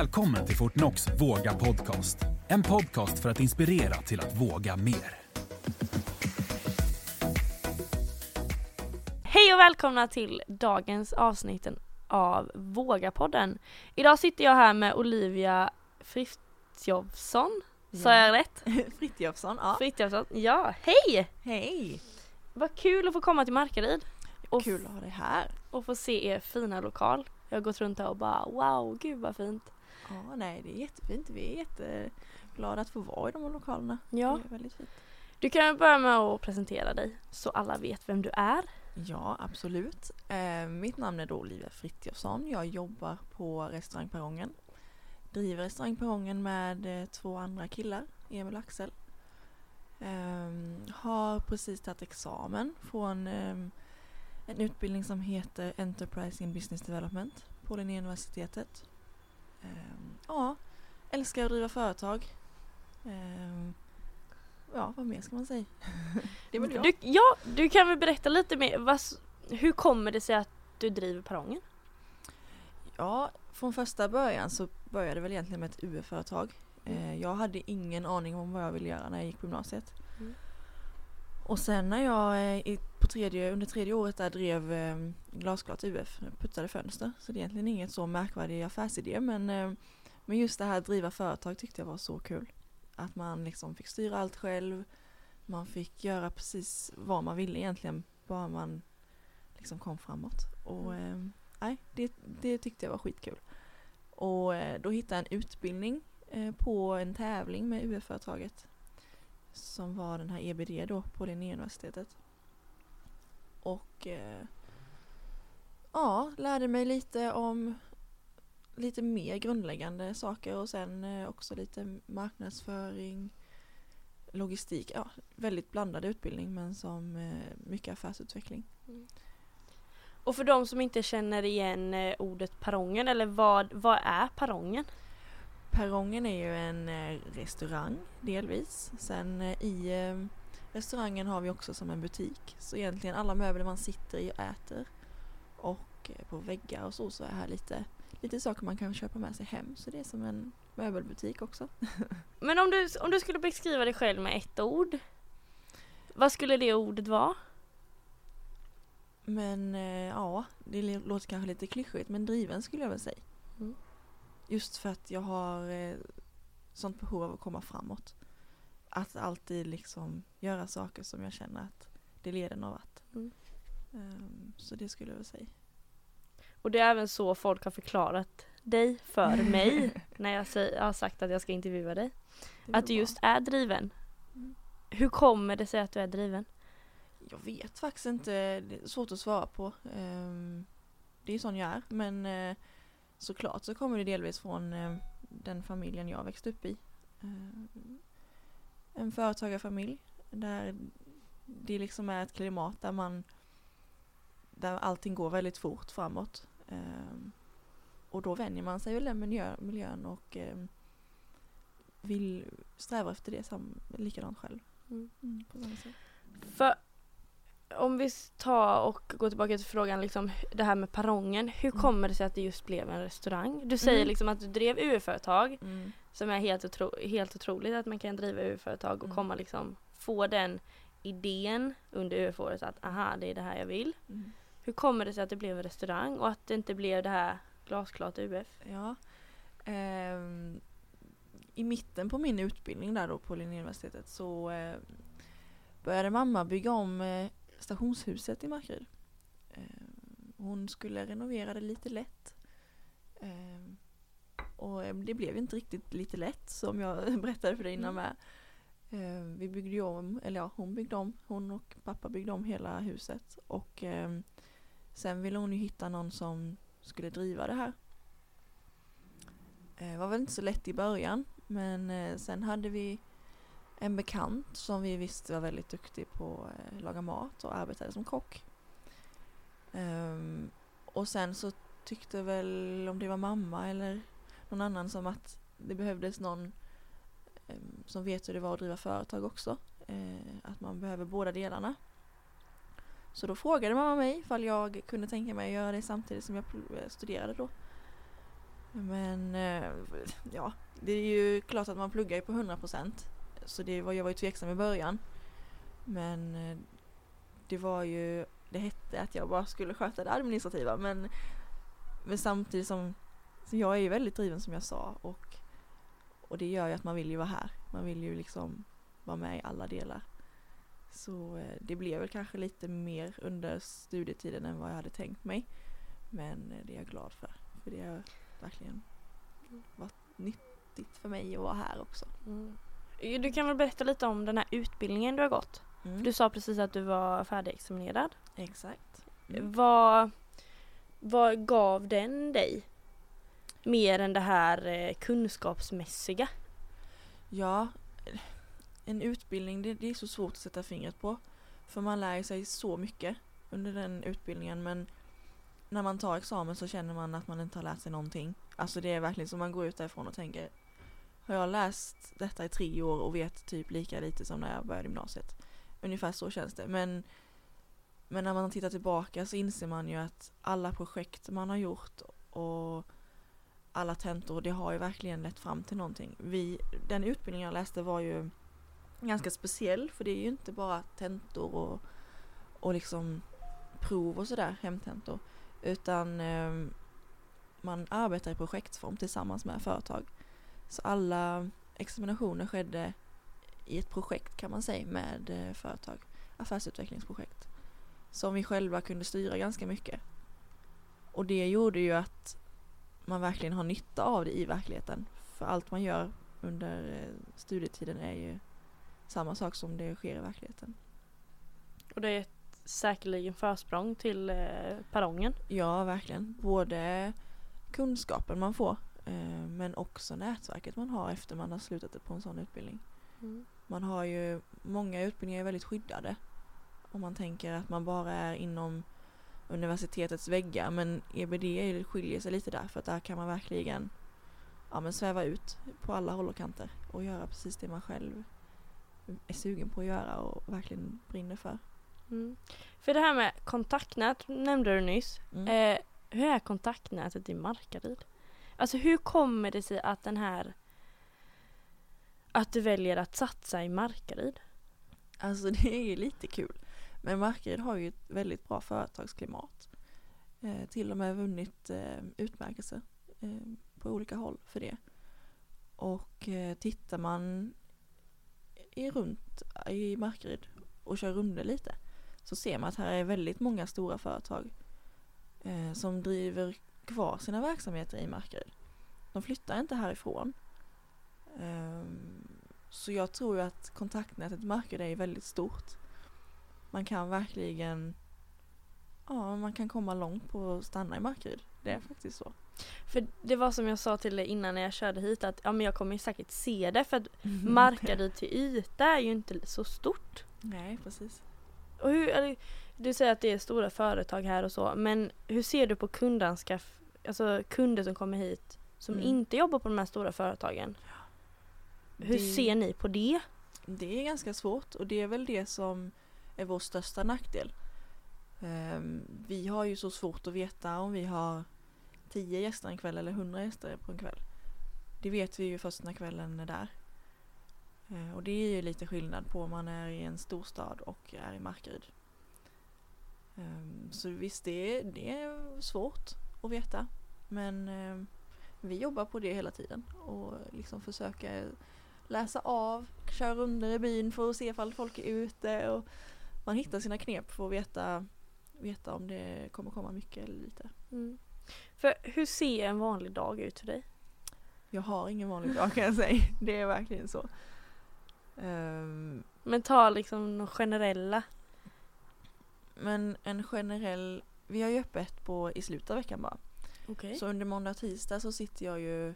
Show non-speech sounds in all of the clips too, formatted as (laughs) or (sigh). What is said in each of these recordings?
Välkommen till Fortnox Våga Podcast. En podcast för att inspirera till att våga mer. Hej och välkomna till dagens avsnitt av Våga-podden. Idag sitter jag här med Olivia Frithiofsson. Sa jag rätt? (laughs) Frithiofsson, ja. Frithiofsson. Ja, hej! Hej! Vad kul att få komma till Markaryd. Och, Kul att ha dig här. och få se er fina lokal. Jag har gått runt här och bara wow, gud vad fint. Ja, nej det är jättefint. Vi är jätteglada att få vara i de här lokalerna. Ja. Det är väldigt fint. Du kan börja med att presentera dig så alla vet vem du är. Ja, absolut. Eh, mitt namn är då Olivia Frithiofsson. Jag jobbar på restaurang Perrongen. Driver restaurang Perrongen med eh, två andra killar, Emil och Axel. Ehm, har precis tagit examen från ehm, en utbildning som heter Enterprise in Business Development på Linnéuniversitetet. Ehm, ja, älskar att driva företag. Ehm, ja, vad mer ska man säga? det är väl. Du, ja, du kan väl berätta lite mer. Vad, hur kommer det sig att du driver Perrongen? Ja, från första början så började det väl egentligen med ett UF-företag. Mm. Eh, Jag hade ingen aning om vad jag ville göra när jag gick på gymnasiet. Mm. Och sen när jag eh, på tredje, under tredje året där drev eh, glasklart UF, putsade fönster. Så det är egentligen inget så märkvärdig affärsidé men, eh, men just det här att driva företag tyckte jag var så kul. Att man liksom fick styra allt själv. Man fick göra precis vad man ville egentligen, bara man liksom kom framåt. Och eh, nej, det, det tyckte jag var skitkul. Och då hittade jag en utbildning på en tävling med UF-företaget. Som var den här EBD då på Linnéuniversitetet. Och eh, ja, lärde mig lite om lite mer grundläggande saker och sen eh, också lite marknadsföring, logistik. Ja, väldigt blandad utbildning men som eh, mycket affärsutveckling. Mm. Och för de som inte känner igen eh, ordet perrongen eller vad, vad är perrongen? Perrongen är ju en eh, restaurang delvis. Sen eh, i eh, restaurangen har vi också som en butik. Så egentligen alla möbler man sitter i och äter och på väggar och så så är här lite, lite saker man kan köpa med sig hem. Så det är som en möbelbutik också. (laughs) Men om du, om du skulle beskriva dig själv med ett ord. Vad skulle det ordet vara? Men ja, det låter kanske lite klyschigt men driven skulle jag väl säga. Mm. Just för att jag har eh, sånt behov av att komma framåt. Att alltid liksom göra saker som jag känner att det leder någon vart. Mm. Ehm, så det skulle jag väl säga. Och det är även så folk har förklarat dig för (laughs) mig när jag, säger, har sagt att jag ska intervjua dig. Att du just är driven. Mm. Hur kommer det sig att du är driven? Jag vet faktiskt inte, det är svårt att svara på. Ehm, det är sån jag är. Men eh, såklart så kommer det delvis från eh, den familjen jag växte upp i. Ehm, en företagarfamilj där det liksom är ett klimat där man där allting går väldigt fort framåt. Ehm, och då vänjer man sig väl den miljö, miljön och vill sträva efter det likadant själv. Mm. Mm, på samma sätt. För om vi tar och går tillbaka till frågan liksom det här med perrongen. Hur Mm. kommer det sig att det just blev en restaurang? Du säger Mm. liksom att du drev UF-företag Mm. som är helt, otro, helt otroligt att man kan driva UF-företag och Mm. komma liksom få den idén under UF-året att aha det är det här jag vill. Mm. Hur kommer det sig att det blev en restaurang och att det inte blev det här glasklart UF? Ja. Ehm, I mitten på min utbildning där då på Linnéuniversitetet så eh, började mamma bygga om eh, stationshuset i Markaryd. Ehm, hon skulle renovera det lite lätt. Ehm, och eh, det blev inte riktigt lite lätt som jag (laughs) berättade för dig innan Mm. med. Ehm, vi byggde om, eller ja hon byggde om, hon och pappa byggde om hela huset. Och sen ville hon ju hitta någon som skulle driva det här. Det var väl inte så lätt i början men eh, sen hade vi en bekant som vi visste var väldigt duktig på att laga mat och arbetade som kock. Um, och sen så tyckte väl om det var mamma eller någon annan som att det behövdes någon um, som vet hur det var att driva företag också. Uh, att man behöver båda delarna. Så då frågade mamma mig ifall jag kunde tänka mig att göra det samtidigt som jag eh, studerade då. Men uh, ja, det är ju klart att man pluggar ju på 100% så det var, jag var ju tveksam i början. Men eh, det var ju, det hette att jag bara skulle sköta det administrativa men, men samtidigt som, så jag är ju väldigt driven som jag sa och, och det gör ju att man vill ju vara här. Man vill ju liksom vara med i alla delar. Så eh, det blev väl kanske lite mer under studietiden än vad jag hade tänkt mig. Men eh, det är jag glad för. För det har verkligen varit nyttigt för mig att vara här också. Mm. Du kan väl berätta lite om den här utbildningen du har gått? Mm. Du sa precis att du var färdigexaminerad. Exakt. Mm. Vad, vad gav den dig? Mer än det här eh, kunskapsmässiga? Ja, en utbildning det, det är så svårt att sätta fingret på. För man lär sig så mycket under den utbildningen men när man tar examen så känner man att man inte har lärt sig någonting. Alltså det är verkligen som man går ut därifrån och tänker har jag läst detta i tre år och vet typ lika lite som när jag började gymnasiet? Ungefär så känns det. Men, men när man tittar tillbaka så inser man ju att alla projekt man har gjort och alla tentor, det har ju verkligen lett fram till någonting. Vi, den utbildning jag läste var ju ganska speciell för det är ju inte bara tentor och, och liksom prov och sådär, hemtentor. Utan eh, man arbetar i projektform tillsammans med företag. Så alla examinationer skedde i ett projekt kan man säga med eh, företag. Affärsutvecklingsprojekt. Som vi själva kunde styra ganska mycket. Och det gjorde ju att man verkligen har nytta av det i verkligheten. För allt man gör under eh, studietiden är ju samma sak som det sker i verkligheten. Och det är ett säkerligen försprång till eh, perrongen. Ja, verkligen. Både kunskapen man får men också nätverket man har efter man har slutat på en sån utbildning. Mm. Man har ju, många utbildningar är väldigt skyddade. Om man tänker att man bara är inom universitetets väggar men EBD skiljer sig lite där för att där kan man verkligen ja, men sväva ut på alla håll och kanter och göra precis det man själv är sugen på att göra och verkligen brinner för. Mm. För det här med kontaktnät nämnde du nyss. Mm. Eh, hur är kontaktnätet i Markaryd? Alltså hur kommer det sig att den här att du väljer att satsa i Markaryd? Alltså (laughs) det är ju lite kul. Men Markaryd har ju ett väldigt bra företagsklimat. Eh, till och med vunnit eh, utmärkelse eh, på olika håll för det. Och eh, tittar man i runt i Markaryd och kör runder lite så ser man att här är väldigt många stora företag eh, som driver kvar sina verksamheter i Markaryd. De flyttar inte härifrån. Um, så jag tror ju att kontaktnätet Markaryd är väldigt stort. Man kan verkligen Ja, man kan komma långt på att stanna i Markaryd. Det är faktiskt så. För det var som jag sa till dig innan när jag körde hit att ja, men jag kommer säkert se det för att (laughs) Markaryd till yta är ju inte så stort. Nej, precis. Och hur, du säger att det är stora företag här och så men hur ser du på kundanskaff, alltså kunder som kommer hit som Mm. inte jobbar på de här stora företagen? Hur Det- ser ni på det? Det är ganska svårt och det är väl det som är vår största nackdel. Ehm, vi har ju så svårt att veta om vi har 10 gäster en kväll eller 100 gäster på en kväll. Det vet vi ju först när kvällen är där. Eh, och det är ju lite skillnad på om man är i en storstad och är i Markaryd. Ehm, så visst, det det är svårt att veta. Men ehm, vi jobbar på det hela tiden och liksom försöker läsa av, köra runder i byn för att se ifall folk är ute och man hittar sina knep för att veta, veta om det kommer komma mycket eller lite. Mm. För hur ser en vanlig dag ut för dig? Jag har ingen vanlig dag kan jag säga. (laughs) Det är verkligen så. Ehm, Men ta liksom de generella. men en generell, vi har ju öppet på i slutet av veckan bara. Okej. Så under måndag och tisdag så sitter jag ju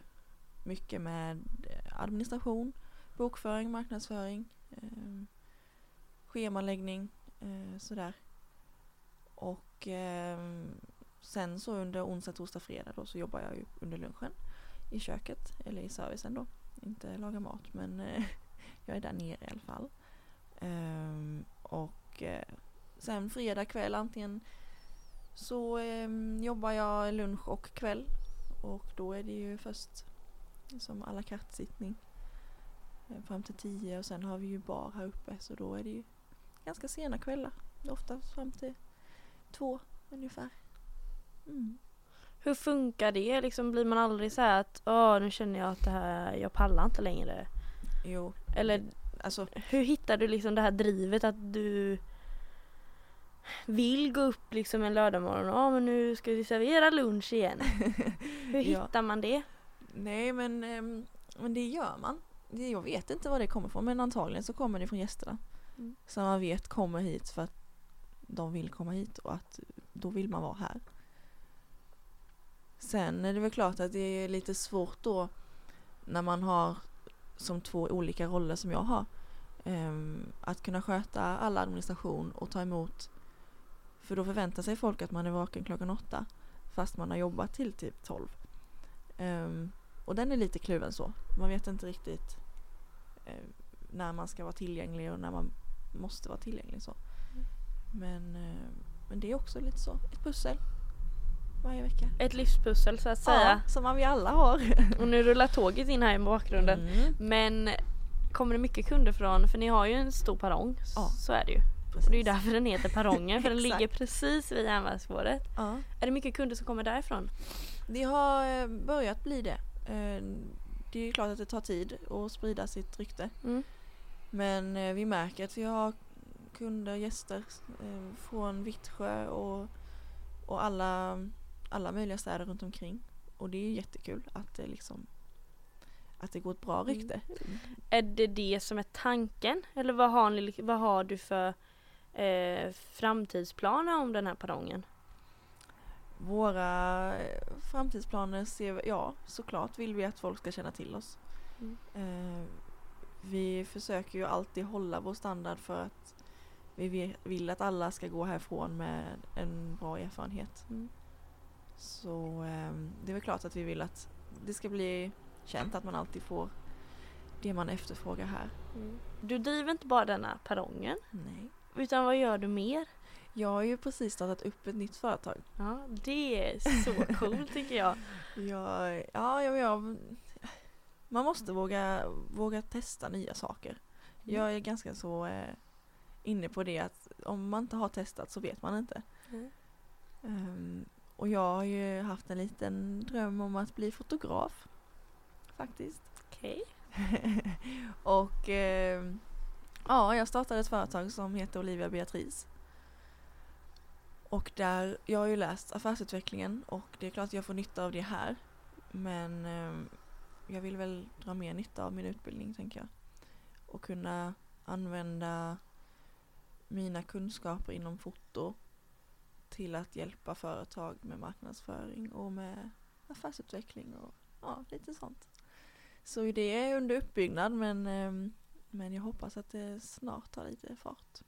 mycket med eh, administration, bokföring, marknadsföring, eh, schemaläggning, eh, sådär. Och eh, sen så under onsdag, torsdag, fredag då så jobbar jag ju under lunchen i köket eller i servicen då. Inte laga mat men eh, (laughs) jag är där nere i alla fall. Ehm, och eh, sen fredag kväll antingen så eh, jobbar jag lunch och kväll Och då är det ju först som alla kartsittning eh, fram till tio och sen har vi ju bar här uppe så då är det ju ganska sena kvällar. Ofta fram till två ungefär. Mm. Hur funkar det? Liksom blir man aldrig så här att åh nu känner jag att det här, jag pallar inte längre. Jo, Eller alltså hur hittar du liksom det här drivet att du vill gå upp liksom en lördagmorgon och men nu ska vi servera lunch igen. (laughs) Hur Ja. hittar man det? nej men, ehm, men det gör man. Jag vet inte var det kommer ifrån men antagligen så kommer det från gästerna. Mm. Som man vet kommer hit för att de vill komma hit och att då vill man vara här. Sen är det väl klart att det är lite svårt då när man har som två olika roller som jag har. ehm, att kunna sköta all administration och ta emot. För då förväntar sig folk att man är vaken klockan åtta fast man har jobbat till typ tolv. Ehm, och den är lite kluven så. Man vet inte riktigt eh, när man ska vara tillgänglig och när man måste vara tillgänglig så. Men, eh, men det är också lite så, ett pussel varje vecka. Ett livspussel så att säga. Ja, som vi alla har. (laughs) Och nu rullar tåget in här i bakgrunden. Mm, Men kommer det mycket kunder från, för ni har ju en stor perrong, Ja. så är det ju. Och det är därför den heter perrongen, för den (laughs) ligger precis vid järnvägsspåret. Ja. Är det mycket kunder som kommer därifrån? Det har eh, börjat bli det. Eh, Det är klart att det tar tid att sprida sitt rykte. Mm. Men eh, vi märker att vi har kunder, gäster från Vittsjö och, och alla, alla möjliga städer runt omkring. Och det är jättekul att det liksom att det går ett bra rykte. Är det det som är tanken? Eller vad har, ni, vad har du för eh, framtidsplaner om den här perrongen? Våra eh, framtidsplaner ser vi, ja såklart vill vi att folk ska känna till oss. Mm. Eh, vi försöker ju alltid hålla vår standard för att vi vill att alla ska gå härifrån med en bra erfarenhet. Mm. Så eh, det är väl klart att vi vill att det ska bli känt att man alltid får det man efterfrågar här. Du driver inte bara denna perrongen, Nej. Utan vad gör du mer? Jag har ju precis startat upp ett nytt företag. Ja, det är så coolt tycker jag. (laughs) Jag, ja, jag, jag, man måste våga, våga testa nya saker. Jag är ganska så eh, inne på det att om man inte har testat så vet man inte. Mm. Ehm, och jag har ju haft en liten dröm om att bli fotograf. Faktiskt. Okej. (laughs) och ehm, ja, jag startade ett företag som heter Olivia Beatrice. Och där, jag har ju läst affärsutvecklingen och det är klart att jag får nytta av det här. Men ehm, jag vill väl dra mer nytta av min utbildning tänker jag. Och kunna använda mina kunskaper inom foto till att hjälpa företag med marknadsföring och med affärsutveckling och ja, lite sånt. Så det är under uppbyggnad men, ehm, men jag hoppas att det snart tar lite fart.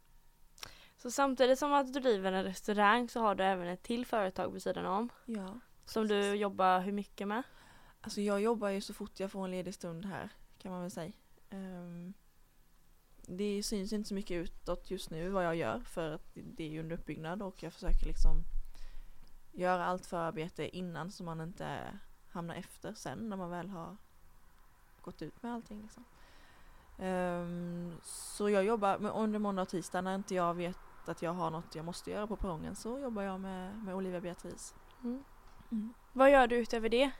Så samtidigt som att du driver en restaurang så har du även ett till företag vid sidan om. Ja. Som du jobbar hur mycket med? Alltså jag jobbar ju så fort jag får en ledig stund här kan man väl säga. Ehm, det syns inte så mycket utåt just nu vad jag gör för att det är ju under uppbyggnad och jag försöker liksom göra allt förarbete innan så man inte hamnar efter sen när man väl har gått ut med allting. Liksom. Ehm, så jag jobbar med, under måndag och tisdag när inte jag vet att jag har något jag måste göra på perrongen så jobbar jag med, med Olivia Beatrice. Mm. Mm. Vad gör du utöver det?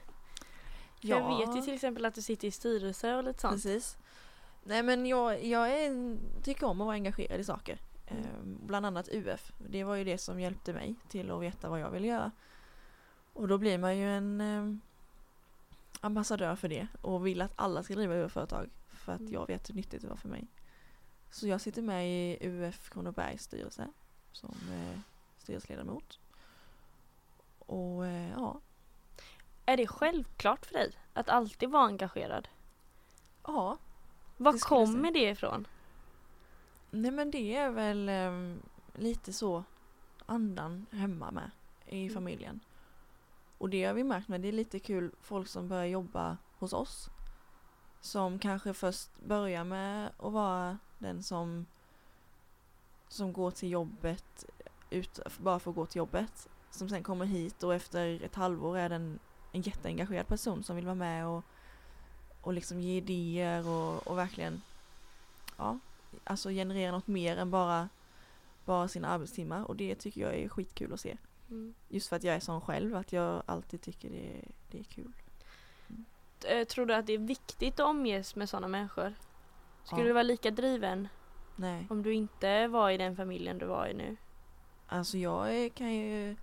För Jag Ja. vet ju till exempel att du sitter i styrelse och lite sånt. Precis. Nej men jag, jag är, tycker om att vara engagerad i saker. Mm. Ehm, bland annat UF. Det var ju det som hjälpte mig till att veta vad jag ville göra. Och då blir man ju en ehm, ambassadör för det och vill att alla ska driva UF-företag. För att Mm. jag vet hur nyttigt det var för mig. Så jag sitter med i UF Kronobergs styrelse som eh, styrelseledamot. Och eh, ja, Är det självklart för dig att alltid vara engagerad? ja, Var Det kommer det ifrån? Nej men det är väl ehm, lite så andan hemma med i Mm. familjen. Och det har vi märkt med, det är lite kul folk som börjar jobba hos oss. Som kanske först börjar med att vara den som som går till jobbet ut, bara för att gå till jobbet. Som sen kommer hit och efter ett halvår är den en jätteengagerad person som vill vara med och, och liksom ge idéer och, och verkligen ja, alltså generera något mer än bara, bara sina arbetstimmar och det tycker jag är skitkul att se. Mm. Just för att jag är sån själv, att jag alltid tycker det, det är kul. Eh, Tror du att det är viktigt att omges med sådana människor? Skulle Ja. du vara lika driven Nej, om du inte var i den familjen du var i nu? alltså jag kan ju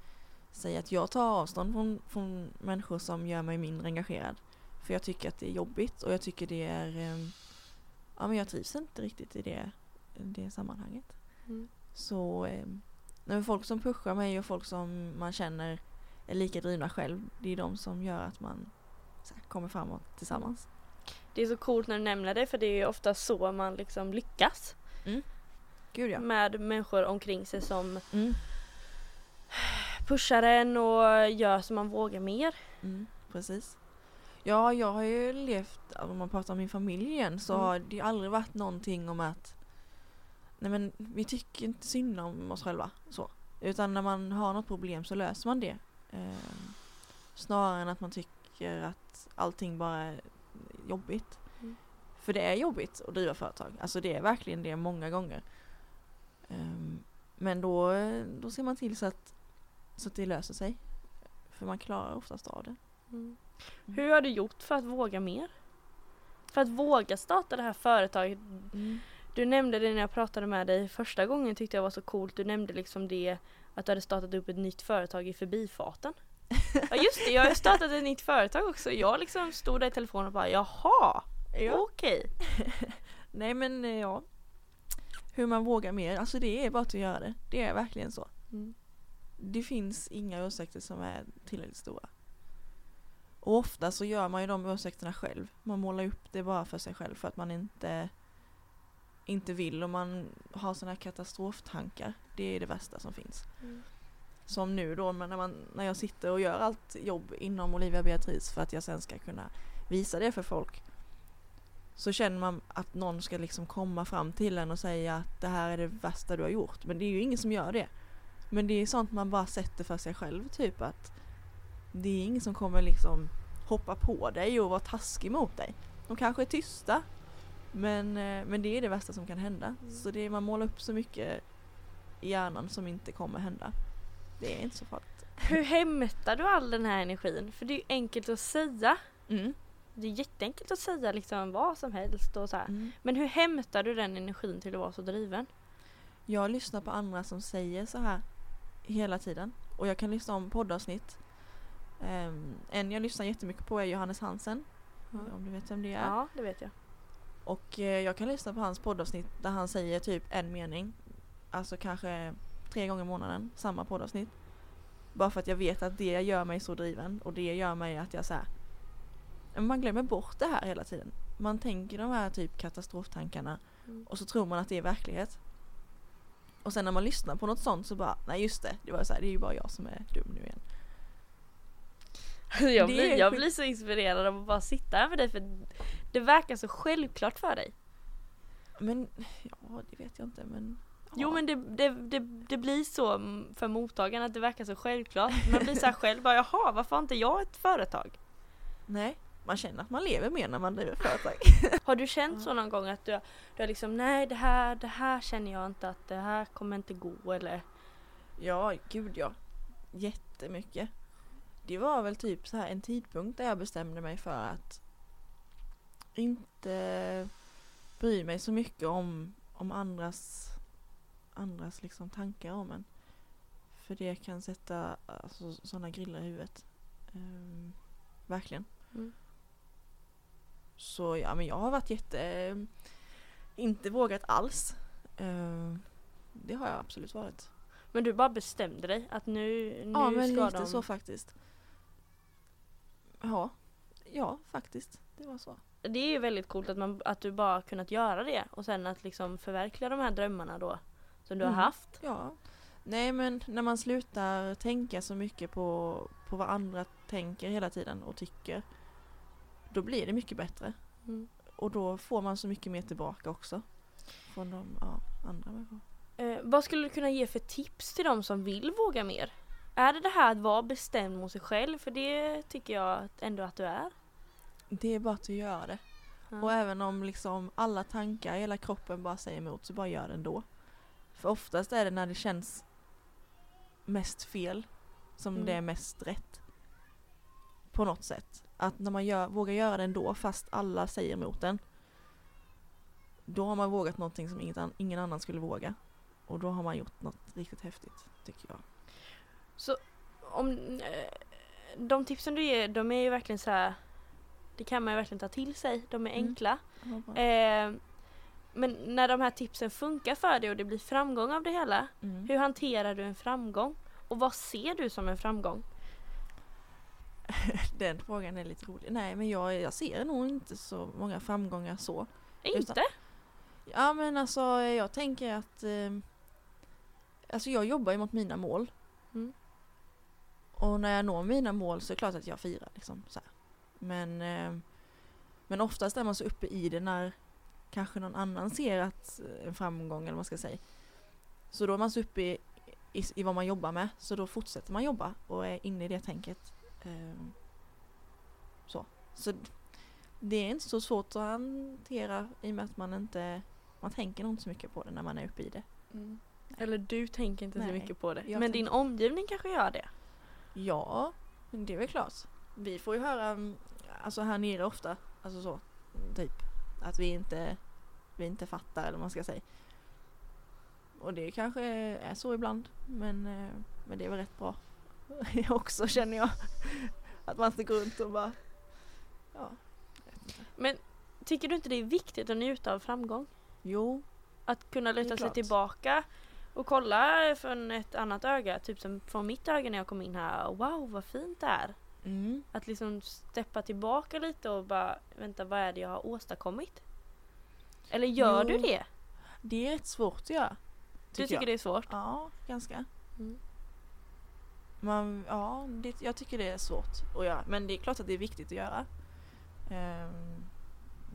säga att jag tar avstånd från, från människor som gör mig mindre engagerad. För jag tycker att det är jobbigt och jag tycker det är, ehm, ja men jag trivs inte riktigt i det, det sammanhanget. Mm. Så eh, nej, folk som pushar mig och folk som man känner är lika drivna själv, det är de som gör att man så här, kommer framåt tillsammans. Det är så coolt när du nämner det för det är ju ofta så man liksom lyckas Gud ja. med människor omkring sig som Mm. pushar en och gör så man vågar mer. Mm, precis. Ja, jag har ju levt, om man pratar om min familj igen, så Mm. har det aldrig varit någonting om att Nej men vi tycker inte synd om oss själva så. Utan när man har något problem så löser man det. Eh, snarare än att man tycker att allting bara är jobbigt. Mm. För det är jobbigt att driva företag. Alltså det är verkligen det många gånger. Ehm, men då, då ser man till så att, så att det löser sig. För man klarar oftast av det. Mm. Hur har du gjort för att våga mer? För att våga starta det här företaget. Du nämnde det när jag pratade med dig första gången tyckte jag var så coolt. Du nämnde liksom det att du hade startat upp ett nytt företag i förbifarten. (laughs) Ja just det, jag startat ett nytt företag också. Jag liksom stod där i telefonen och bara jaha, okej. (laughs) Nej men eh, ja. Hur man vågar mer, alltså det är bara att göra det. Det är verkligen så. Mm. Det finns inga ursäkter som är tillräckligt stora. Och ofta så gör man ju de ursäkterna själv. Man målar upp det bara för sig själv för att man inte inte vill och man har sådana här katastroftankar. Det är det värsta som finns. Mm. Som nu då men när, man, när jag sitter och gör allt jobb inom Olivia Beatrice för att jag sen ska kunna visa det för folk. Så känner man att någon ska liksom komma fram till en och säga att det här är det värsta du har gjort. Men det är ju ingen som gör det. Men det är sånt man bara sätter för sig själv typ att det är ingen som kommer liksom hoppa på dig och vara taskig mot dig. De kanske är tysta men, eh, men det är det värsta som kan hända. Mm. Så det är, man målar upp så mycket i hjärnan som inte kommer hända. Det är inte så farligt. Hur hämtar du all den här energin? För det är ju enkelt att säga. Mm. Det är jätteenkelt att säga liksom vad som helst och så. Mm. Men hur hämtar du den energin till att vara så driven? Jag lyssnar på andra som säger så här hela tiden. Och jag kan lyssna om poddavsnitt. Um, en jag lyssnar jättemycket på är Johannes Hansen. Om du vet vem det är. Ja, det vet jag. Och eh, jag kan lyssna på hans poddavsnitt där han säger typ en mening. Alltså kanske tre gånger i månaden, samma poddavsnitt. Bara för att jag vet att det gör mig så driven och det gör mig att jag så här, men man glömmer bort det här hela tiden. Man tänker de här typ katastroftankarna Mm. och så tror man att det är verklighet. Och sen när man lyssnar på något sånt så bara, nej just det, det var så här, det är ju bara jag som är dum nu igen. Jag blir, jag blir så inspirerad av att bara sitta här med dig för det verkar så självklart för dig. Men, ja det vet jag inte men Jo men det, det, det, det blir så för mottagaren att det verkar så självklart. Man blir så här själv bara jaha varför har inte jag ett företag? Nej, man känner att man lever mer när man driver företag. (laughs) Har du känt så någon gång att du, du har liksom nej det här, det här känner jag inte att det här kommer inte gå eller? Ja, gud ja. Jättemycket. Det var väl typ så här en tidpunkt där jag bestämde mig för att inte bry mig så mycket om, om andras, andras liksom tankar om en. För det kan sätta alltså, sådana grillar i huvudet. Ehm, verkligen. Mm. Så ja, men jag har varit jätte... Inte vågat alls. Ehm, det har jag absolut varit. Men du bara bestämde dig att nu, nu Ja men ska lite de... så faktiskt. Ja, ja faktiskt. Det var så. Det är ju väldigt coolt att, man, att du bara kunnat göra det och sen att liksom förverkliga de här drömmarna då som du Mm. har haft. Ja. Nej men när man slutar tänka så mycket på, på vad andra tänker hela tiden och tycker. Då blir det mycket bättre. Mm. Och då får man så mycket mer tillbaka också. Från de ja, andra människor. Eh, vad skulle du kunna ge för tips till de som vill våga mer? Är det det här att vara bestämd mot sig själv? För det tycker jag ändå att du är. Det är bara att göra det. Ja. Och även om liksom alla tankar, hela kroppen bara säger emot så bara gör det ändå. För oftast är det när det känns mest fel som Mm. det är mest rätt. På något sätt. Att när man gör, vågar göra det ändå fast alla säger emot en. Då har man vågat någonting som inget ingen annan skulle våga. Och då har man gjort något riktigt häftigt, tycker jag. Om, eh, de tipsen du ger, de är ju verkligen så här. Det kan man ju verkligen ta till sig. De är Mm. enkla. Bra. Eh, men när de här tipsen funkar för dig och det blir framgång av det hela. Mm. Hur hanterar du en framgång? Och vad ser du som en framgång? (laughs) Den frågan är lite rolig. Nej men jag, jag ser nog inte så många framgångar så. Inte? Ja men alltså jag tänker att eh, Alltså jag jobbar ju mot mina mål. Mm. Och när jag når mina mål så är det klart att jag firar liksom. Så här. Men, eh, men oftast är man så uppe i det när kanske någon annan ser att eh, en framgång eller vad man ska säga. Så då är man så uppe i, i, i vad man jobbar med. Så då fortsätter man jobba och är inne i det tänket. Eh, så. Så det är inte så svårt att hantera i och med att man inte man tänker inte så mycket på det när man är uppe i det. Eller du tänker inte så Nej, mycket på det. Men din tänker- omgivning kanske gör det. Ja, det är väl klart. Vi får ju höra, mm, alltså här nere ofta, alltså så, typ, att vi inte, vi inte fattar eller vad man ska säga. Och det kanske är så ibland, men, eh, men det är väl rätt bra (laughs) också känner jag. Att man inte går runt och bara, ja. Men tycker du inte det är viktigt att njuta av framgång? Jo, Att kunna luta sig tillbaka och kolla från ett annat öga. Typ som från mitt öga när jag kom in här. Wow vad fint det är. mm. Att liksom steppa tillbaka lite och bara vänta vad är det jag har åstadkommit? Eller gör Jo, du det? det är rätt svårt att göra. Du tycker jag. det är svårt? Ja, ganska. Mm. Man, ja, det, jag tycker det är svårt att göra. Men det är klart att det är viktigt att göra. Ehm,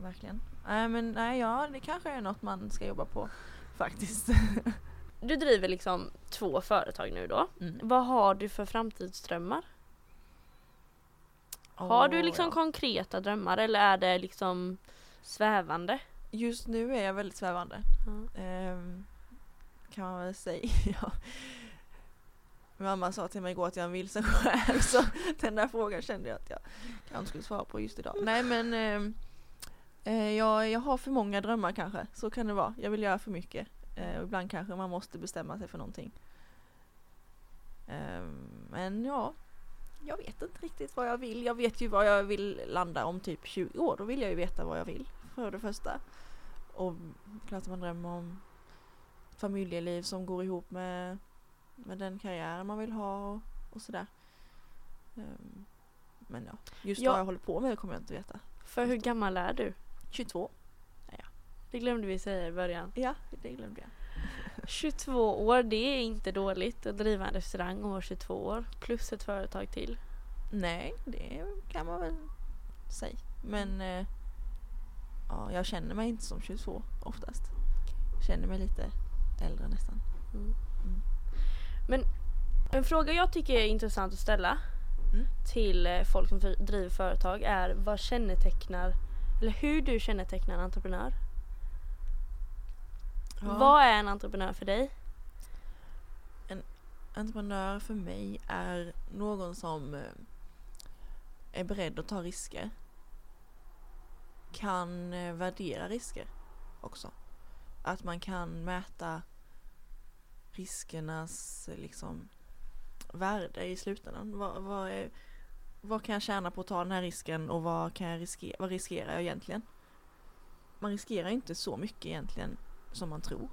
verkligen. Nej men nej, ja, det kanske är något man ska jobba på (laughs) faktiskt. (laughs) Du driver liksom två företag nu då. Mm. Vad har du för framtidsdrömmar? Har du liksom ja. konkreta drömmar eller är det liksom svävande? Just nu är jag väldigt svävande. Ja. Ehm, kan man väl säga. (laughs) ja. Mamma sa till mig igår att jag är en vilsen själ så den där frågan kände jag att jag kanske skulle svara på just idag. Nej men ehm, eh, jag, jag har för många drömmar kanske, så kan det vara. Jag vill göra för mycket. Eh, och ibland kanske man måste bestämma sig för någonting. Ehm, men ja, jag vet inte riktigt vad jag vill. Jag vet ju vad jag vill landa om typ 20 år. Då vill jag ju veta vad jag vill för det första. Och klart att man drömmer om familjeliv som går ihop med, med den karriär man vill ha och, och sådär. Ehm, men ja, just Ja. vad jag håller på med kommer jag inte veta. För hur gammal är du? 22. Det glömde vi säga i början. Ja, det glömde jag. 22 år, det är inte dåligt att driva en restaurang och vara 22 år. Plus ett företag till. Nej, det kan man väl säga. Men eh, ja, jag känner mig inte som 22 oftast. Jag känner mig lite äldre nästan. Mm. Mm. Men en fråga jag tycker är intressant att ställa Mm. till eh, folk som för- driver företag är vad kännetecknar, eller hur du kännetecknar en entreprenör. Ja. Vad är en entreprenör för dig? entreprenör för mig är någon som eh, är beredd att ta risker. Kan eh, värdera risker också. Att man kan mäta riskernas eh, liksom värde i slutändan. Vad, vad, är, vad kan jag tjäna på att ta den här risken och vad kan jag riskera, vad riskerar jag egentligen? Man riskerar inte så mycket egentligen som man tror.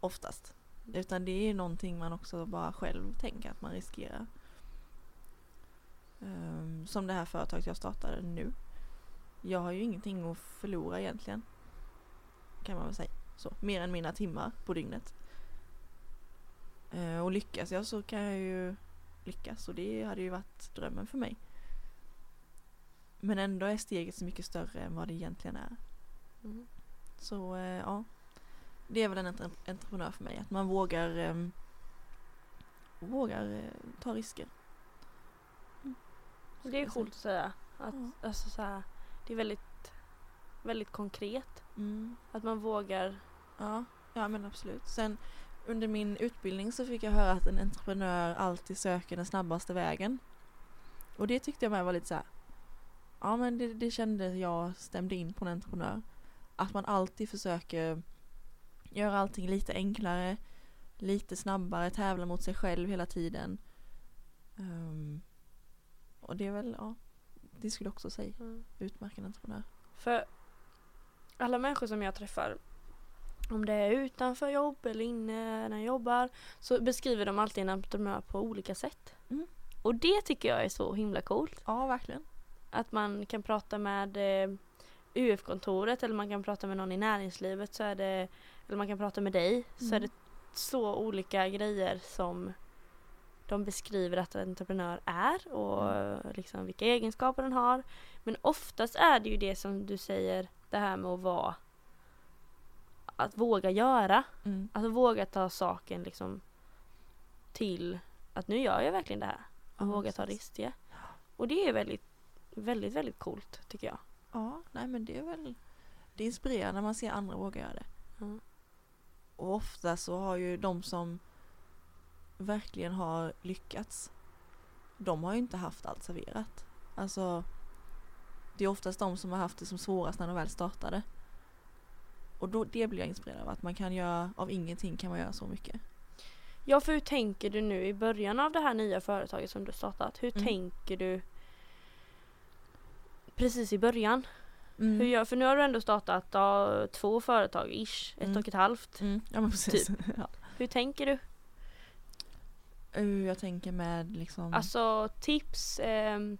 Oftast. Utan det är någonting man också bara själv tänker att man riskerar. Um, som det här företaget jag startade nu. Jag har ju ingenting att förlora egentligen. Kan man väl säga. Så, mer än mina timmar på dygnet. Eh, och lyckas jag så kan jag ju lyckas och det hade ju varit drömmen för mig. Men ändå är steget så mycket större än vad det egentligen är. Mm. Så eh, ja, det är väl en entre- entreprenör för mig. Att man vågar, ehm, vågar eh, ta risker. Det är coolt att säga. Att, Ja. alltså, så här, är väldigt, väldigt konkret. Mm. Att man vågar. Ja, ja men absolut. Sen under min utbildning så fick jag höra att en entreprenör alltid söker den snabbaste vägen. Och det tyckte jag med var lite så här. Ja men det, det kände jag stämde in på en entreprenör. Att man alltid försöker göra allting lite enklare, lite snabbare, tävla mot sig själv hela tiden. Ehm, och det är väl, ja, det skulle jag också säga utmärka en entreprenör. För alla människor som jag träffar, om det är utanför jobb eller inne när jag jobbar, så beskriver de alltid en entreprenör på olika sätt. Mm. Och det tycker jag är så himla coolt. Ja, verkligen. Att man kan prata med eh, UF-kontoret eller man kan prata med någon i näringslivet så är det, eller man kan prata med dig, så är Mm. det så olika grejer som de beskriver att en entreprenör är och Mm. liksom vilka egenskaper den har. Men oftast är det ju det som du säger, det här med att vara att våga göra. Mm. Att våga ta saken liksom till att nu gör jag verkligen det här. Och Ja, våga ta risker. Och det är väldigt, väldigt, väldigt coolt tycker jag. Ja, nej men det är väl Det är inspirerande när man ser andra våga göra det. Ja. Och ofta så har ju de som verkligen har lyckats De har ju inte haft allt serverat. Alltså Det är oftast de som har haft det som svårast när de väl startade. Och då, det blir jag inspirerad av. Att man kan göra, av ingenting kan man göra så mycket. Ja, för hur tänker du nu i början av det här nya företaget som du startat? Hur Mm. tänker du precis i början? Mm. Hur gör, för nu har du ändå startat ja, två företag, ish, ett Mm. och ett halvt. Mm, ja men precis. (laughs) ja. Hur tänker du? Hur jag tänker med liksom Alltså tips, ehm,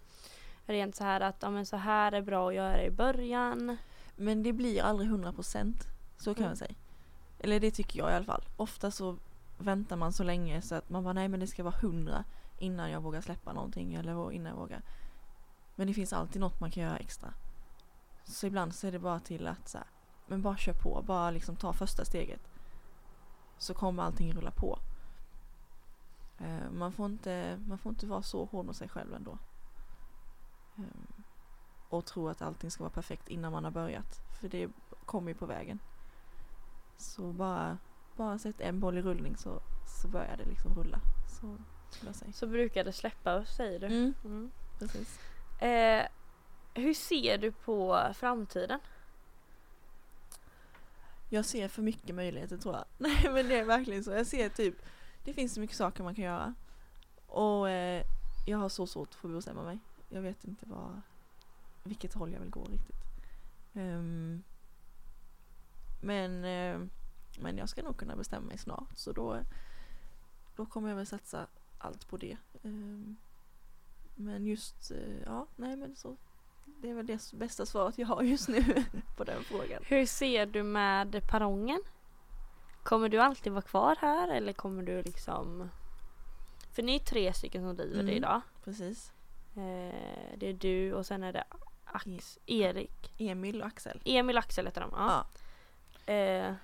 rent så här att ja, men så här är bra att göra i början. Men det blir aldrig 100% så kan Mm. man säga. Eller det tycker jag i alla fall. Ofta så väntar man så länge så att man bara nej men det ska vara 100 innan jag vågar släppa någonting eller innan jag vågar. Men det finns alltid något man kan göra extra. Så ibland så är det bara till att så här, men bara kör på, bara liksom ta första steget. Så kommer allting rulla på. Eh, Man får inte, man får inte vara så hård mot sig själv ändå. Ehm, och tro att allting ska vara perfekt innan man har börjat. För det kommer ju på vägen. Så bara, bara sätt en boll i rullning så, så börjar det liksom rulla. Så. Så brukar det släppa säger du. Mm, Mm. precis. Eh, hur ser du på framtiden? Jag ser för mycket möjligheter tror jag. (laughs) Nej men det är verkligen så. Jag ser typ, det finns så mycket saker man kan göra. Och eh, jag har så svårt för att bestämma mig. Jag vet inte vad, vilket håll jag vill gå riktigt. Um, men, eh, men jag ska nog kunna bestämma mig snart. Så då, då kommer jag väl satsa allt på det. Um, men just, eh, ja nej men så. Det är väl det bästa svaret jag har just nu (laughs) på den frågan. Hur ser du med perrongen? Kommer du alltid vara kvar här eller kommer du liksom... För ni är tre stycken som driver det Mm. idag. Precis. Eh, det är du och sen är det Ax, Erik. Emil och Axel. Emil och Axel heter de. Ja. Ja. Eh,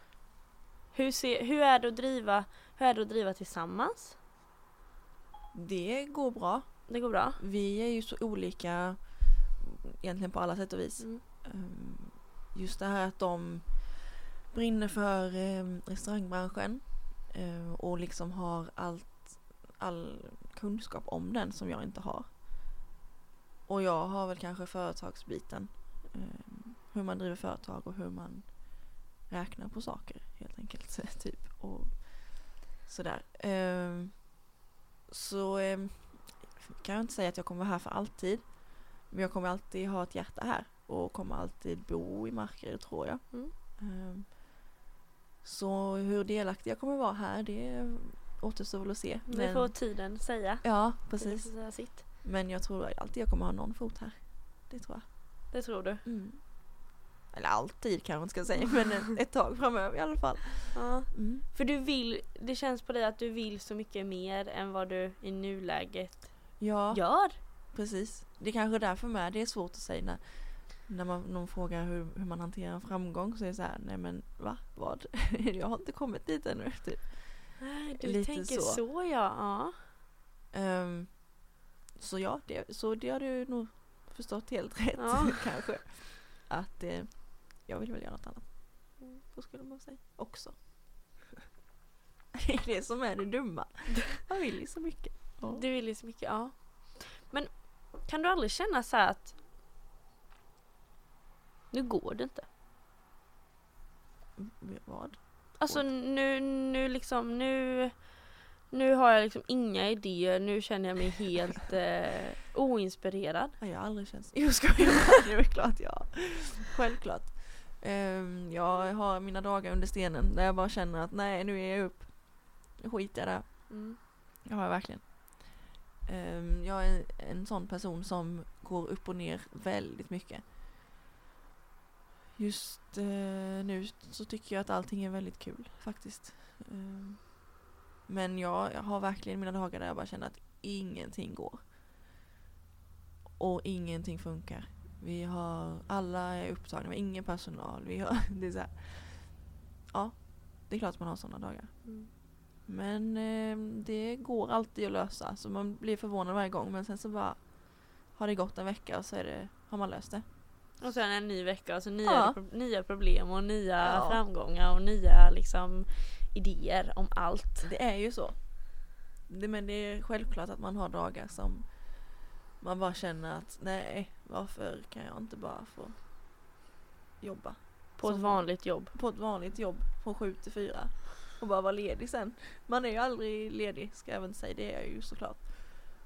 hur, ser, hur, är det att driva, hur är det att driva tillsammans? Det går bra. Det går bra? Vi är ju så olika egentligen på alla sätt och vis. Mm. Ehm, Just det här att de brinner för ehm, restaurangbranschen ehm, och liksom har allt, all kunskap om den som jag inte har. Och jag har väl kanske företagsbiten. ehm, Hur man driver företag och hur man räknar på saker helt enkelt. (laughs) typ. Och sådär. Ehm, Så ehm, kan jag inte säga att jag kommer vara här för alltid. Men jag kommer alltid ha ett hjärta här och kommer alltid bo i Markaryd tror jag. Mm. Så hur delaktig jag kommer vara här det återstår väl att se. Det får tiden säga. Ja, precis. säga sitt. Men jag tror alltid jag kommer ha någon fot här. Det tror jag. Det tror du? Mm. Eller alltid kanske man ska säga (laughs) men ett- tag framöver i alla fall. Ja. Mm. För du vill, det känns på dig att du vill så mycket mer än vad du i nuläget Ja, gör. precis. Det är kanske därför med det är svårt att säga när, när man, någon frågar hur, hur man hanterar en framgång så är det så här, nej men va, vad? (laughs) jag har inte kommit dit ännu. (laughs) Typ. Du Lite tänker så. så, ja. ja. Ehm, så ja, det, så det har du nog förstått helt rätt Ja. (laughs) kanske. Att eh, jag vill väl göra något annat. Så skulle man säga också. Det är det som är det dumma. Man vill ju så mycket. Ja. Du vill ju så mycket, ja. Men kan du aldrig känna så att nu går det inte. Vad? Alltså nu, nu liksom, nu nu har jag liksom inga idéer, nu känner jag mig helt eh, oinspirerad. Ja, jag har aldrig känt så. Jo skojar det är klart jag. Självklart. Ehm, jag har mina dagar under stenen där jag bara känner att nej nu är jag upp. Nu skiter jag där. Mm. Det har jag verkligen. Ehm, jag är en sån person som går upp och ner väldigt mycket. Just eh, nu så tycker jag att allting är väldigt kul faktiskt. Ehm, men jag, jag har verkligen mina dagar där jag bara känner att ingenting går. Och ingenting funkar. Vi har, alla är upptagna, vi har ingen personal. Vi har, (laughs) det är så här. Ja, det är klart att man har sådana dagar. Mm. Men eh, det går alltid att lösa så man blir förvånad varje gång men sen så bara har det gått en vecka och så är det, har man löst det. Och sen en ny vecka, alltså nya, Ja. pro- nya problem och nya Ja. framgångar och nya liksom idéer om allt. Det är ju så. Det, men det är självklart att man har dagar som man bara känner att nej, varför kan jag inte bara få jobba På ett Som- vanligt jobb. på ett vanligt jobb från sju till fyra och bara vara ledig sen. Man är ju aldrig ledig ska jag väl säga, det är jag ju såklart.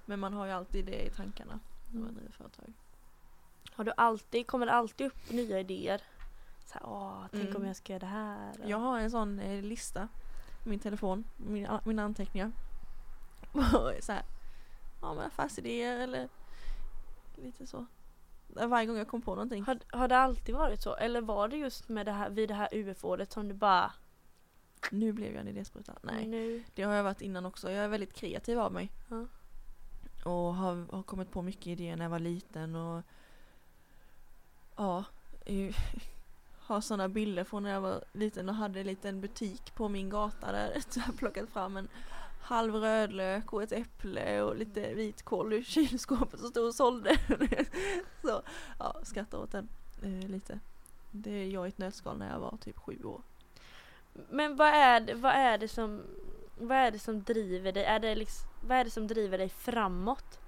Men man har ju alltid det i tankarna när man driver företag. Har du alltid, kommer det alltid upp nya idéer? Så här, åh, tänk Mm. om jag ska göra det här. Jag har en sån eh, lista på min telefon, min, mina anteckningar. (laughs) Så här, ja men affärsidéer eller lite så. Varje gång jag kom på någonting. Har, har det alltid varit så? Eller var det just med det här, vid det här UF-året som du bara Nu blev jag en idéspruta. Nej, nu? det har jag varit innan också. Jag är väldigt kreativ av mig. Ja. Och har, har kommit på mycket idéer när jag var liten och ja, (laughs) har sådana bilder från när jag var liten och hade en liten butik på min gata där (laughs) jag plockat fram en halv rödlök och ett äpple och lite vitkål ur (laughs) kylskåpet som stod och sålde. Så ja, skrattar åt den eh, lite. Det är jag i ett nötskal när jag var typ sju år. Men vad är det, vad är det som vad är det som driver dig? Är det liksom, vad är det som driver dig framåt?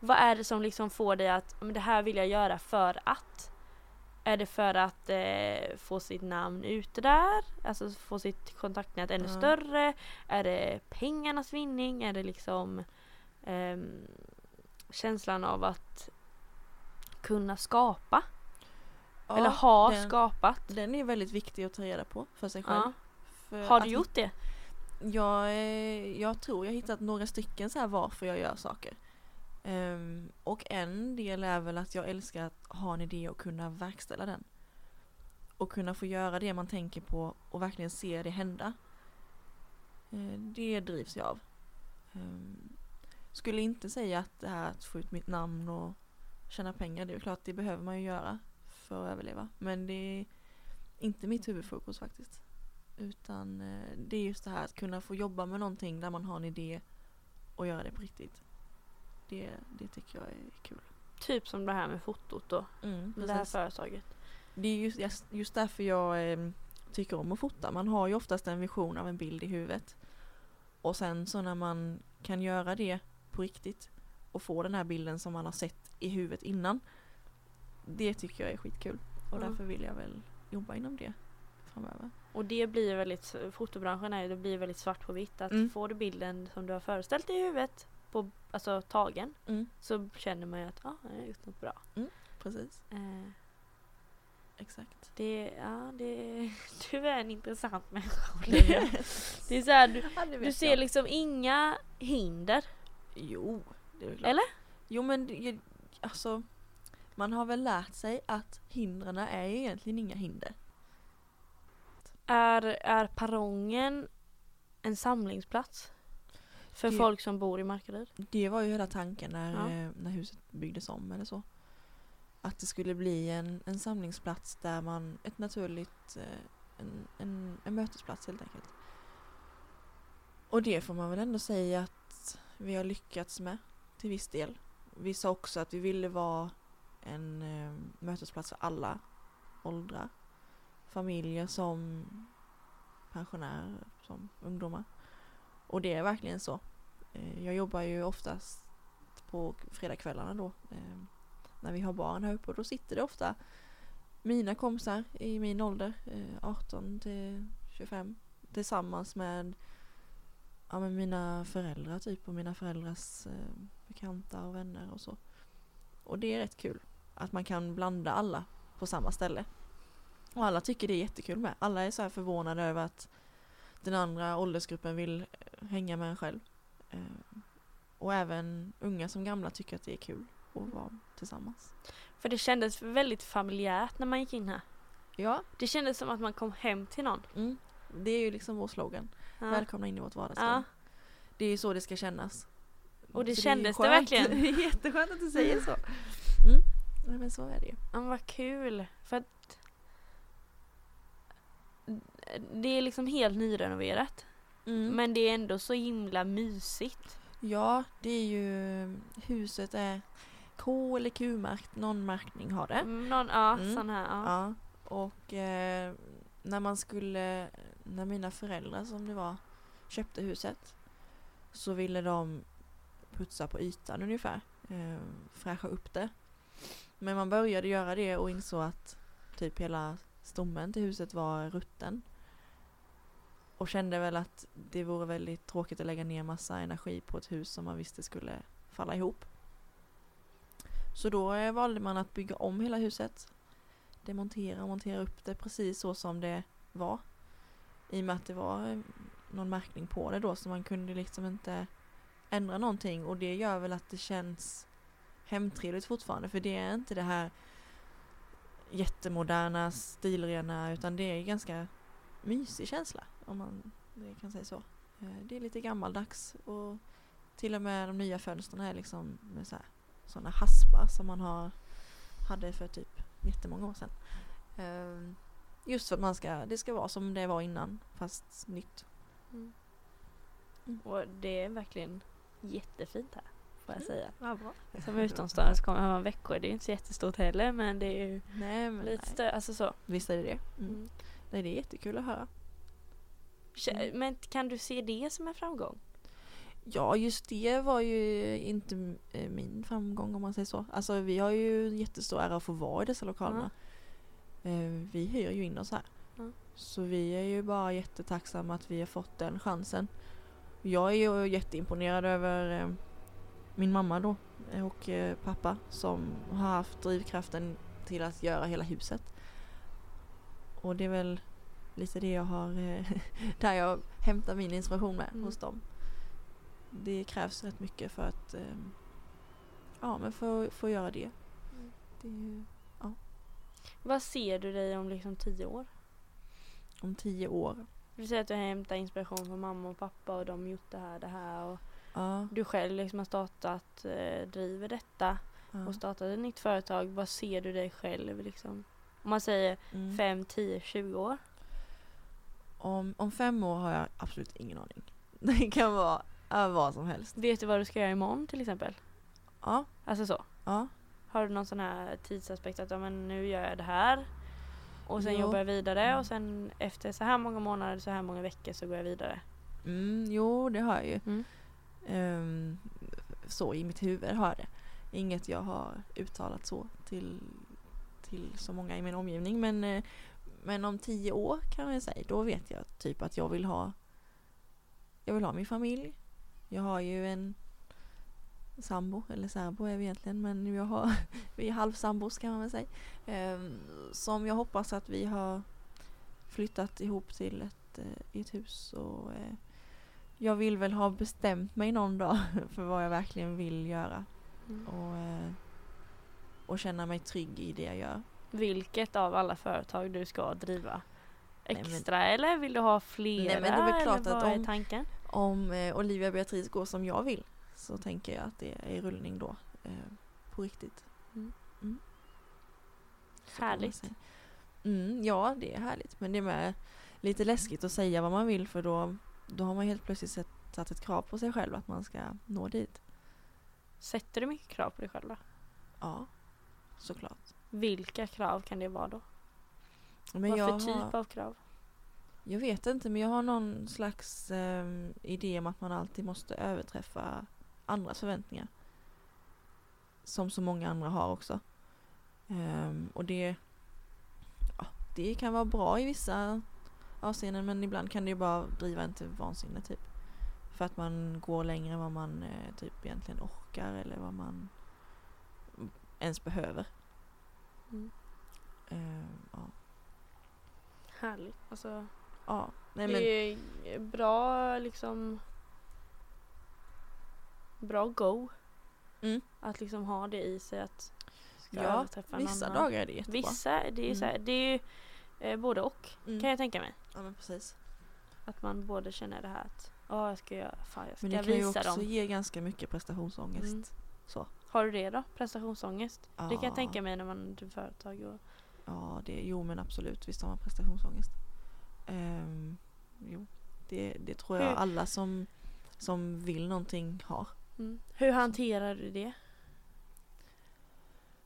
Vad är det som liksom får dig att men det här vill jag göra för att? Är det för att eh, få sitt namn ute där? Alltså få sitt kontaktnät ännu Ja. större? Är det pengarnas vinning? Är det liksom ehm, känslan av att kunna skapa? Eller Ja, ha den, skapat? Den är väldigt viktig att ta reda på för sig själv. Ja. För Har du gjort det? Jag, eh, jag tror jag hittat några stycken så här varför jag gör saker. Um, och en del är väl att jag älskar att ha en idé och kunna verkställa den. Och kunna få göra det man tänker på och verkligen se det hända. Uh, det drivs jag av. Um, skulle inte säga att det här att få ut mitt namn och tjäna pengar, det är klart det behöver man ju göra för att överleva. Men det är inte mitt huvudfokus faktiskt. Utan eh, det är just det här att kunna få jobba med någonting där man har en idé och göra det på riktigt. Det, det tycker jag är kul. Typ som det här med fotot då. Mm, Det här företaget. Det är just, just- därför jag eh, tycker om att fota. Man har ju oftast en vision av en bild i huvudet. Och sen så när man kan göra det på riktigt och få den här bilden som man har sett i huvudet innan. Det tycker jag är skitkul. Och Mm. därför vill jag väl jobba inom det framöver. Och det blir väldigt, fotobranschen är ju, det blir väldigt svart på vitt. Att Mm. får du bilden som du har föreställt i huvudet, på, alltså tagen, Mm, så känner man ju att ja, jag har gjort något bra. precis, Eh, exakt. det, ja, det, (laughs) du är en intressant människa. Det är så här, du, Ja, du ser jag. liksom inga hinder. Jo, det är klart. Eller? Jo men alltså man har väl lärt sig att hindren är egentligen inga hinder. Är, är perrongen en samlingsplats? För Det- folk som bor i Markaryd? Det var ju hela tanken när, Ja. eh, när huset byggdes om eller så. Att det skulle bli en, en samlingsplats där man, ett naturligt, eh, en, en, en mötesplats helt enkelt. Och det får man väl ändå säga att vi har lyckats med till viss del. Vi sa också att vi ville vara en eh, mötesplats för alla åldrar. Familjer som pensionärer, som ungdomar. Och det är verkligen så. Eh, jag jobbar ju oftast på fredagskvällarna då. Ehm, när vi har barn här uppe och då sitter det ofta mina kompisar i min ålder, eh, 18 till 25 tillsammans med ja, men mina föräldrar typ och mina föräldrars eh, bekanta och vänner och så. Och det är rätt kul att man kan blanda alla på samma ställe. Och alla tycker det är jättekul med. Alla är så här förvånade över att den andra åldersgruppen vill eh, hänga med en själv. Eh, och även unga som gamla tycker att det är kul att vara tillsammans. För det kändes väldigt familjärt när man gick in här. Ja, Det kändes som att man kom hem till någon. mm. det är ju liksom vår slogan. Ja. Välkomna in i vårt vardagsrum. Ja. Det är ju så det ska kännas. Och det Så kändes det skönt. verkligen. (laughs) det är jätteskönt att du säger så. Mm. Nej, men så är det ju. Ja, vad kul. För att det är liksom helt nyrenoverat. Mm. Men det är ändå så himla mysigt. Ja, det är ju huset är K eller Q-märkt, någon märkning har det. Mm, Någon, ja, Mm. sån här. Ja. Ja, och eh, när man skulle, när mina föräldrar som det var köpte huset så ville de putsa på ytan ungefär, eh, fräscha upp det. Men man började göra det och insåg att typ hela stommen till huset var rutten. Och kände väl att det vore väldigt tråkigt att lägga ner massa energi på ett hus som man visste skulle falla ihop. Så då eh, valde man att bygga om hela huset demontera och montera upp det precis så som det var. I och med att det var eh, någon märkning på det då så man kunde liksom inte ändra någonting och det gör väl att det känns hemtrevligt fortfarande för det är inte det här jättemoderna, stilrena utan det är ganska mysig känsla om man kan säga så. Eh, Det är lite gammaldags och till och med de nya fönstren är liksom med så sådana haspar som man har hade för typ jättemånga år sedan. Ehm, Just för att man ska, det ska vara som det var innan fast nytt. Mm. Mm. Och det är verkligen jättefint här. Får jag Mm. säga. Ja, bra. Som utomstående så kommer man veckor. Det är ju inte så jättestort heller men det är ju Nej lite nej. större. Alltså så. Visst är det det. Mm. Mm. Nej det är jättekul att höra. Mm. Men kan du se det som en framgång? Ja just det var ju inte eh, min framgång om man säger så. Alltså vi har ju jättestor ära att få vara i dessa lokalerna. Eh, Vi hyr ju in oss här. Ja. Så vi är ju bara jättetacksamma att vi har fått den chansen. Jag är ju jätteimponerad över eh, min mamma då och pappa som har haft drivkraften till att göra hela huset. Och det är väl lite det jag har, eh, (laughs) där jag hämtar min inspiration med Mm. hos dem. Det krävs rätt mycket för att eh, ja men få, få göra det. Mm. Det ju Vad ser du dig om liksom tio år? om tio år. Du säger att du hämtar inspiration från mamma och pappa och de har gjort det här, det här och Ja, du själv liksom har startat, eh, driver detta ja. och startat ett nytt företag. Vad ser du dig själv liksom? Om man säger Mm. 5, 10, 20 år? Om, om fem år har jag absolut ingen aning. (laughs) Det kan vara äh, vad som helst. Vet du vad du ska göra imorgon till exempel? Ja, Alltså så. ja. Har du någon sån här tidsaspekt att ja, men nu gör jag det här och sen Jo. jobbar jag vidare och sen efter så här många månader, så här många veckor så går jag vidare. Mm, jo, det har jag ju. Mm. Ehm, så i mitt huvud har jag det. Inget jag har uttalat så till, till så många i min omgivning. Men, eh, men om tio år kan jag säga, då vet jag typ att jag vill ha Jag vill ha min familj. Jag har ju en sambo, eller särbo är vi egentligen, men jag har, (laughs) vi är halvsambos kan man väl säga. Ehm, som jag hoppas att vi har flyttat ihop till ett, eh, ett hus. Och, eh, jag vill väl ha bestämt mig någon dag (laughs) för vad jag verkligen vill göra. Mm. Och, eh, och känna mig trygg i det jag gör. Vilket av alla företag du ska driva? Nej, men- Extra eller vill du ha flera? Nej, men det är väl klart att om- tanken? Om eh, Olivia Beatrice går som jag vill så tänker jag att det är rullning då. Eh, på riktigt. Mm. Mm. Härligt. Mm, ja, det är härligt. Men det är med lite läskigt att säga vad man vill för då, då har man helt plötsligt ett satt ett krav på sig själv att man ska nå dit. Sätter du mycket krav på dig själv då? Ja, såklart. Vilka krav kan det vara då? Men Vad för typ har, av krav? Jag vet inte men jag har någon slags ehm, idé om att man alltid måste överträffa andras förväntningar. Som så många andra har också. Ehm, och det, ja, det kan vara bra i vissa avseenden men ibland kan det ju bara driva en till vansinne typ. För att man går längre än vad man eh, typ egentligen orkar eller vad man ens behöver. Mm. Ehm, ja. Härligt. Alltså, ja. Nej, men, det är bra liksom bra go. Mm. Att liksom ha det i sig att ska ja, överträffa en vissa annan. dagar är det jättebra. Vissa, det är Mm. så här, det är ju eh, både och Mm. kan jag tänka mig. Ja men precis. Att man både känner det här att ja jag ska göra, fan jag ska Men det kan ju visa också dem. ge ganska mycket prestationsångest. Mm. Så. Har du det då? Prestationsångest? Det kan Ja. jag tänka mig när man driver företag och Ja, det, jo men absolut. Visst har man prestationsångest. Ehm, jo, det, det tror jag Hur- alla som, som vill någonting har. mm. Hur hanterar du det?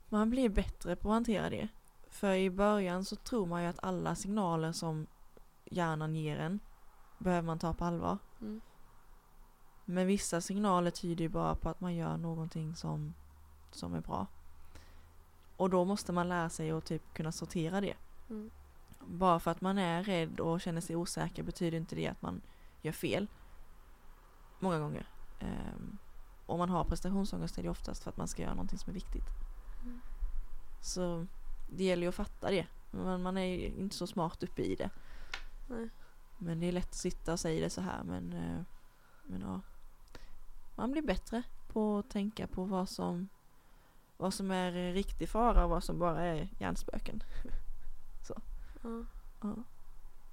Man blir bättre på att hantera det. För i början så tror man ju att alla signaler som hjärnan ger en behöver man ta på allvar. Mm. Men vissa signaler tyder ju bara på att man gör någonting som, som är bra. Och då måste man lära sig att typ kunna sortera det. Mm. Bara för att man är rädd och känner sig osäker betyder inte det att man gör fel. Många gånger. Um, om man har prestationsångest är det oftast för att man ska göra någonting som är viktigt. Mm. Så det gäller ju att fatta det. Men man är ju inte så smart uppe i det. Nej. Men det är lätt att sitta och säga det så här men, eh, men ja. Man blir bättre på att tänka på vad som, vad som är riktig fara och vad som bara är hjärnspöken. (laughs) Ja. Ja.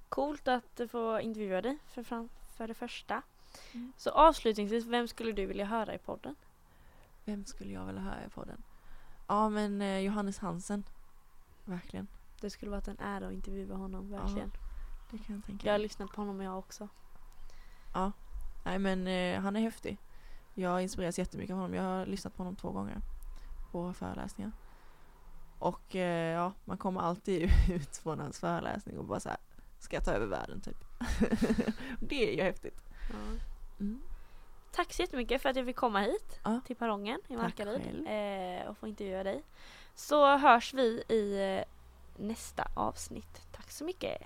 Coolt att få intervjua dig för, fram, för det första. Mm. Så avslutningsvis, vem skulle du vilja höra i podden? Vem skulle jag vilja höra på den? Ja men eh, Johannes Hansen. Verkligen. Det skulle varit en ära att intervjua honom, verkligen. Det kan jag tänka Jag har lyssnat på honom jag också. Nej men eh, han är häftig. Jag inspireras jättemycket av honom. Jag har lyssnat på honom två gånger. På föreläsningar. Och eh, ja, man kommer alltid (laughs) ut från hans föreläsning och bara så här, ska jag ta över världen typ. (laughs) det är ju häftigt. Ja. Mm. Tack så jättemycket för att jag fick komma hit Ja. till perrongen i Markaryd eh, och få intervjua dig. Så hörs vi i eh, nästa avsnitt. Tack så mycket!